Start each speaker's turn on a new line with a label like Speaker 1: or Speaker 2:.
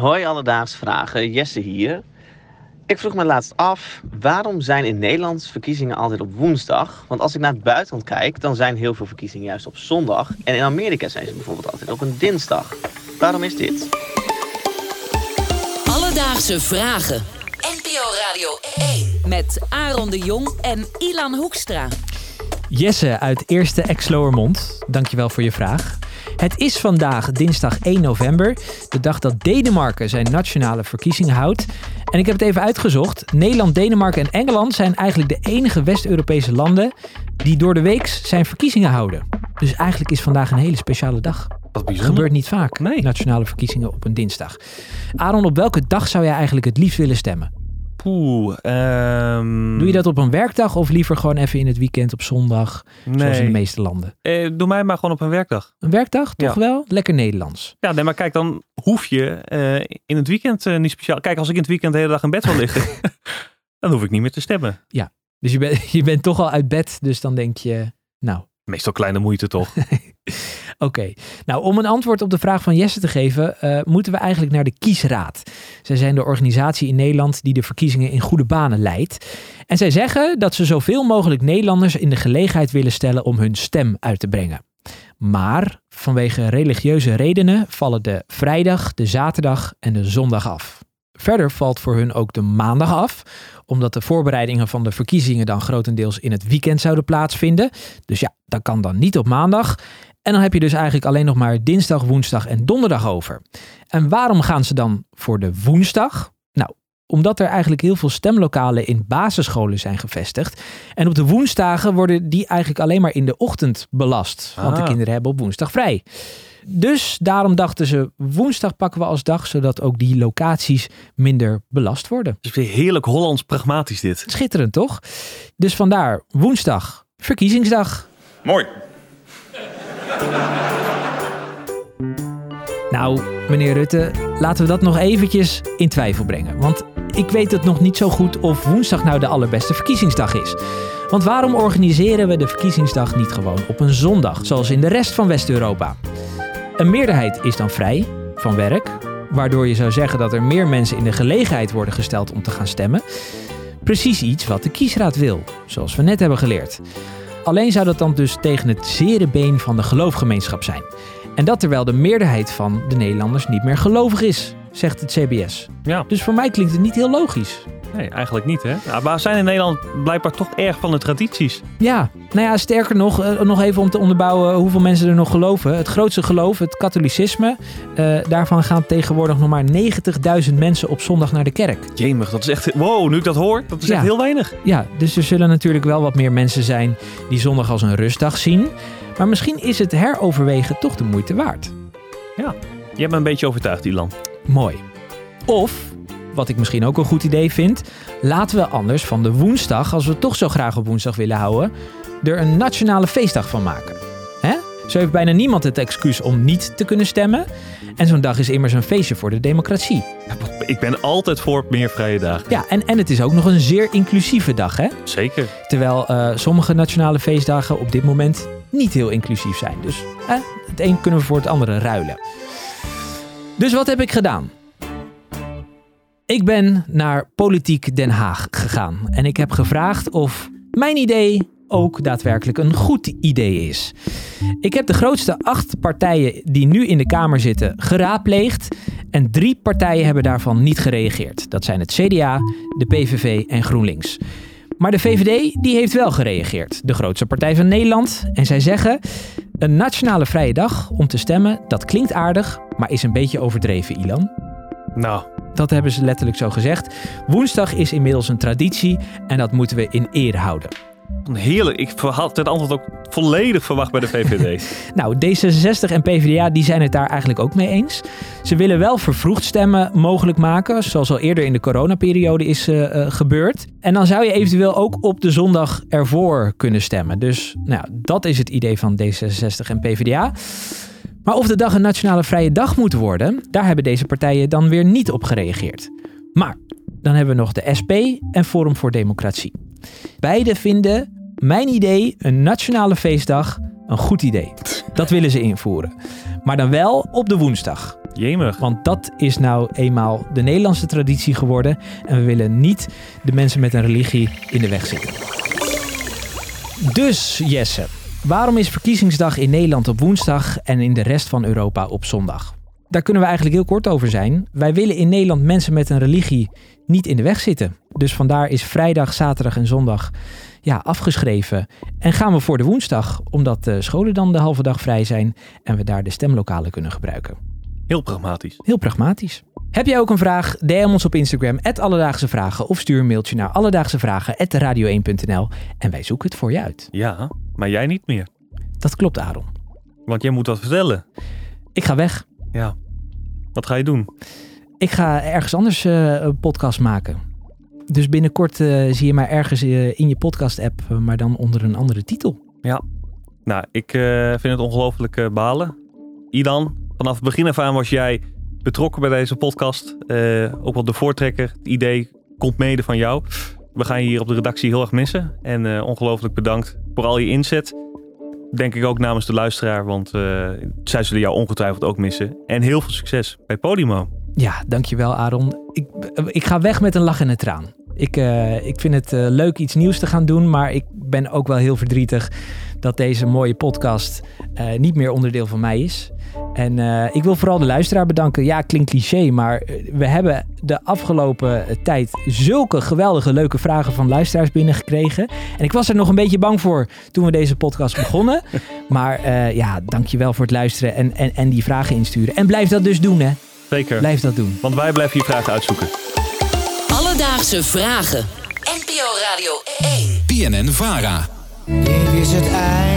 Speaker 1: Hoi alledaags vragen, Jesse hier. Ik vroeg me laatst af, waarom zijn in Nederland verkiezingen altijd op woensdag? Want als ik naar het buitenland kijk, dan zijn heel veel verkiezingen juist op zondag. En in Amerika zijn ze bijvoorbeeld altijd op een dinsdag. Waarom is dit?
Speaker 2: Alledaagse vragen. NPO Radio 1. Met Aaron de Jong en Ilan Hoekstra.
Speaker 3: Jesse uit Eerste Exloermond, dankjewel voor je vraag. Het is vandaag dinsdag 1 november, de dag dat Denemarken zijn nationale verkiezingen houdt. En ik heb het even uitgezocht. Nederland, Denemarken en Engeland zijn eigenlijk de enige West-Europese landen die door de week zijn verkiezingen houden. Dus eigenlijk is vandaag een hele speciale dag.
Speaker 4: Wat
Speaker 3: Dat gebeurt niet vaak,
Speaker 4: Nee.
Speaker 3: nationale verkiezingen op een dinsdag. Aaron, op welke dag zou jij eigenlijk het liefst willen stemmen?
Speaker 4: Poeh. ehm,
Speaker 3: Doe je dat op een werkdag of liever gewoon even in het weekend op zondag, zoals in de
Speaker 4: Nee.
Speaker 3: meeste landen?
Speaker 4: Eh, doe mij maar gewoon op een werkdag.
Speaker 3: Een werkdag, toch
Speaker 4: Ja.
Speaker 3: wel? Lekker Nederlands.
Speaker 4: Ja, nee, maar kijk, dan hoef je eh, in het weekend eh, niet speciaal. Kijk, als ik in het weekend de hele dag in bed wil liggen, dan hoef ik niet meer te stemmen.
Speaker 3: Dus je, bent je bent toch al uit bed, dus dan denk je, nou,
Speaker 4: Meestal kleine moeite toch?
Speaker 3: oké. Nou, om een antwoord op de vraag van Jesse te geven, eh, moeten we eigenlijk naar de Kiesraad. Zij zijn de organisatie in Nederland die de verkiezingen in goede banen leidt. En zij zeggen dat ze zoveel mogelijk Nederlanders in de gelegenheid willen stellen om hun stem uit te brengen. Maar vanwege religieuze redenen vallen de vrijdag, de zaterdag en de zondag af. Verder valt voor hun ook de maandag af, omdat de voorbereidingen van de verkiezingen dan grotendeels in het weekend zouden plaatsvinden. Dus ja, dat kan dan niet op maandag. En dan heb je dus eigenlijk alleen nog maar dinsdag, woensdag en donderdag over. En waarom gaan ze dan voor de woensdag? Nou, omdat er eigenlijk heel veel stemlokalen in basisscholen zijn gevestigd. En op de woensdagen worden die eigenlijk alleen maar in de ochtend belast. Want de
Speaker 4: Ah.
Speaker 3: kinderen hebben op woensdag vrij. Dus daarom dachten ze, woensdag pakken we als dag, zodat ook die locaties minder belast worden.
Speaker 4: Het is weer heerlijk Hollands pragmatisch dit.
Speaker 3: Schitterend, toch? Dus vandaar woensdag, verkiezingsdag.
Speaker 5: Mooi.
Speaker 3: Nou, meneer Rutte, laten we dat nog eventjes in twijfel brengen. Want ik weet het nog niet zo goed of woensdag nou de allerbeste verkiezingsdag is. Want waarom organiseren we de verkiezingsdag niet gewoon op een zondag, zoals in de rest van West-Europa? Een meerderheid is dan vrij van werk, waardoor je zou zeggen dat er meer mensen in de gelegenheid worden gesteld om te gaan stemmen. Precies iets wat de kiesraad wil, zoals we net hebben geleerd. Alleen zou dat dan dus tegen het zere been van de geloofgemeenschap zijn. En dat terwijl de meerderheid van de Nederlanders niet meer gelovig is, zegt het CBS.
Speaker 4: Ja,
Speaker 3: Dus voor mij klinkt het niet heel logisch.
Speaker 4: nee, eigenlijk niet hè. Ja, maar we zijn in Nederland blijkbaar toch erg van de tradities.
Speaker 3: Ja, nou ja, sterker nog, eh, nog even om te onderbouwen hoeveel mensen er nog geloven. Het grootste geloof, het katholicisme, eh, daarvan gaan tegenwoordig nog maar 90.000 mensen op zondag naar de kerk.
Speaker 4: Jemig, dat is echt... Wow, nu ik dat hoor, dat is
Speaker 3: Ja.
Speaker 4: echt heel weinig.
Speaker 3: Ja, dus er zullen natuurlijk wel wat meer mensen zijn die zondag als een rustdag zien. Maar misschien is het heroverwegen toch de moeite waard.
Speaker 4: Je hebt me een beetje overtuigd, Ilan.
Speaker 3: Mooi. Of, wat ik misschien ook een goed idee vind, laten we anders van de woensdag, als we toch zo graag op woensdag willen houden, er een nationale feestdag van maken. Hè? Zo heeft bijna niemand het excuus om niet te kunnen stemmen. En zo'n dag is immers een feestje voor de democratie.
Speaker 4: Ik ben altijd voor meer vrije dagen.
Speaker 3: Ja, en, en het is ook nog een zeer inclusieve dag, hè?
Speaker 4: Zeker.
Speaker 3: Terwijl eh, sommige nationale feestdagen op dit moment niet heel inclusief zijn. Dus het een kunnen we voor het andere ruilen. Dus wat heb ik gedaan? Ik ben naar Politiek Den Haag gegaan. En ik heb gevraagd of mijn idee ook daadwerkelijk een goed idee is. Ik heb de grootste acht partijen die nu in de Kamer zitten geraadpleegd. En drie partijen hebben daarvan niet gereageerd. Dat zijn het CDA, de PVV en GroenLinks. Maar de VVD die heeft wel gereageerd. De grootste partij van Nederland. En zij zeggen: een nationale vrije dag om te stemmen, dat klinkt aardig, maar is een beetje overdreven, Ilan.
Speaker 4: Nou,
Speaker 3: Dat hebben ze letterlijk zo gezegd. Woensdag is inmiddels een traditie en dat moeten we in ere houden.
Speaker 4: heerlijk. Ik had het antwoord ook volledig verwacht bij de VVD.
Speaker 3: Nou, D66 en PvdA die zijn het daar eigenlijk ook mee eens. Ze willen wel vervroegd stemmen mogelijk maken, zoals al eerder in de coronaperiode is eh, eh, gebeurd. En dan zou je eventueel ook op de zondag ervoor kunnen stemmen. Dus nou, dat is het idee van D66 en PvdA. Maar of de dag een nationale vrije dag moet worden, daar hebben deze partijen dan weer niet op gereageerd. Maar dan hebben we nog de SP en Forum voor Democratie. Beide vinden mijn idee, een nationale feestdag, een goed idee. Dat willen ze invoeren. Maar dan wel op de woensdag.
Speaker 4: Jemig.
Speaker 3: Want dat is nou eenmaal de Nederlandse traditie geworden. En we willen niet de mensen met een religie in de weg zitten. Dus Jesse, waarom is verkiezingsdag in Nederland op woensdag en in de rest van Europa op zondag? Daar kunnen we eigenlijk heel kort over zijn. Wij willen in Nederland mensen met een religie niet in de weg zitten. Dus vandaar is vrijdag, zaterdag en zondag ja, afgeschreven. En gaan we voor de woensdag, omdat de scholen dan de halve dag vrij zijn en we daar de stemlokalen kunnen gebruiken.
Speaker 4: Heel pragmatisch.
Speaker 3: Heel pragmatisch. Heb jij ook een vraag? DM ons op Instagram, Alledaagse Vragen. Of stuur een mailtje naar alledaagsevragen.radio1.nl en wij zoeken het voor je uit.
Speaker 4: Ja, maar jij niet meer.
Speaker 3: Dat klopt, Aaron.
Speaker 4: Want jij moet wat vertellen.
Speaker 3: Ik ga weg.
Speaker 4: Ja. Wat ga je doen?
Speaker 3: Ik ga ergens anders uh, een podcast maken. Dus binnenkort uh, zie je mij ergens uh, in je podcast-app, maar dan onder een andere titel.
Speaker 4: Ja. Nou, ik vind het ongelooflijk balen. Idan, vanaf het begin af aan was jij betrokken bij deze podcast. ook wel de voortrekker. Het idee komt mede van jou. We gaan je hier op de redactie heel erg missen. En ongelooflijk bedankt voor al je inzet. Denk ik ook namens de luisteraar, want zij zullen jou ongetwijfeld ook missen. En heel veel succes bij Podimo.
Speaker 3: Ja, dankjewel Aaron. Ik, ik ga weg met een lach en een traan. Ik, uh, ik vind het uh, leuk iets nieuws te gaan doen, maar ik ben ook wel heel verdrietig dat deze mooie podcast uh, niet meer onderdeel van mij is. En ik wil vooral de luisteraar bedanken. Ja, klinkt cliché, maar we hebben de afgelopen tijd zulke geweldige leuke vragen van luisteraars binnengekregen. En ik was er nog een beetje bang voor toen we deze podcast begonnen. maar ja, dankjewel voor het luisteren en, en, en die vragen insturen. En blijf dat dus doen, hè.
Speaker 4: Zeker.
Speaker 3: Blijf dat doen.
Speaker 4: Want wij blijven hier vragen uitzoeken.
Speaker 2: Alledaagse vragen. NPO Radio 1.
Speaker 5: PNN Vara.
Speaker 6: Dit is het einde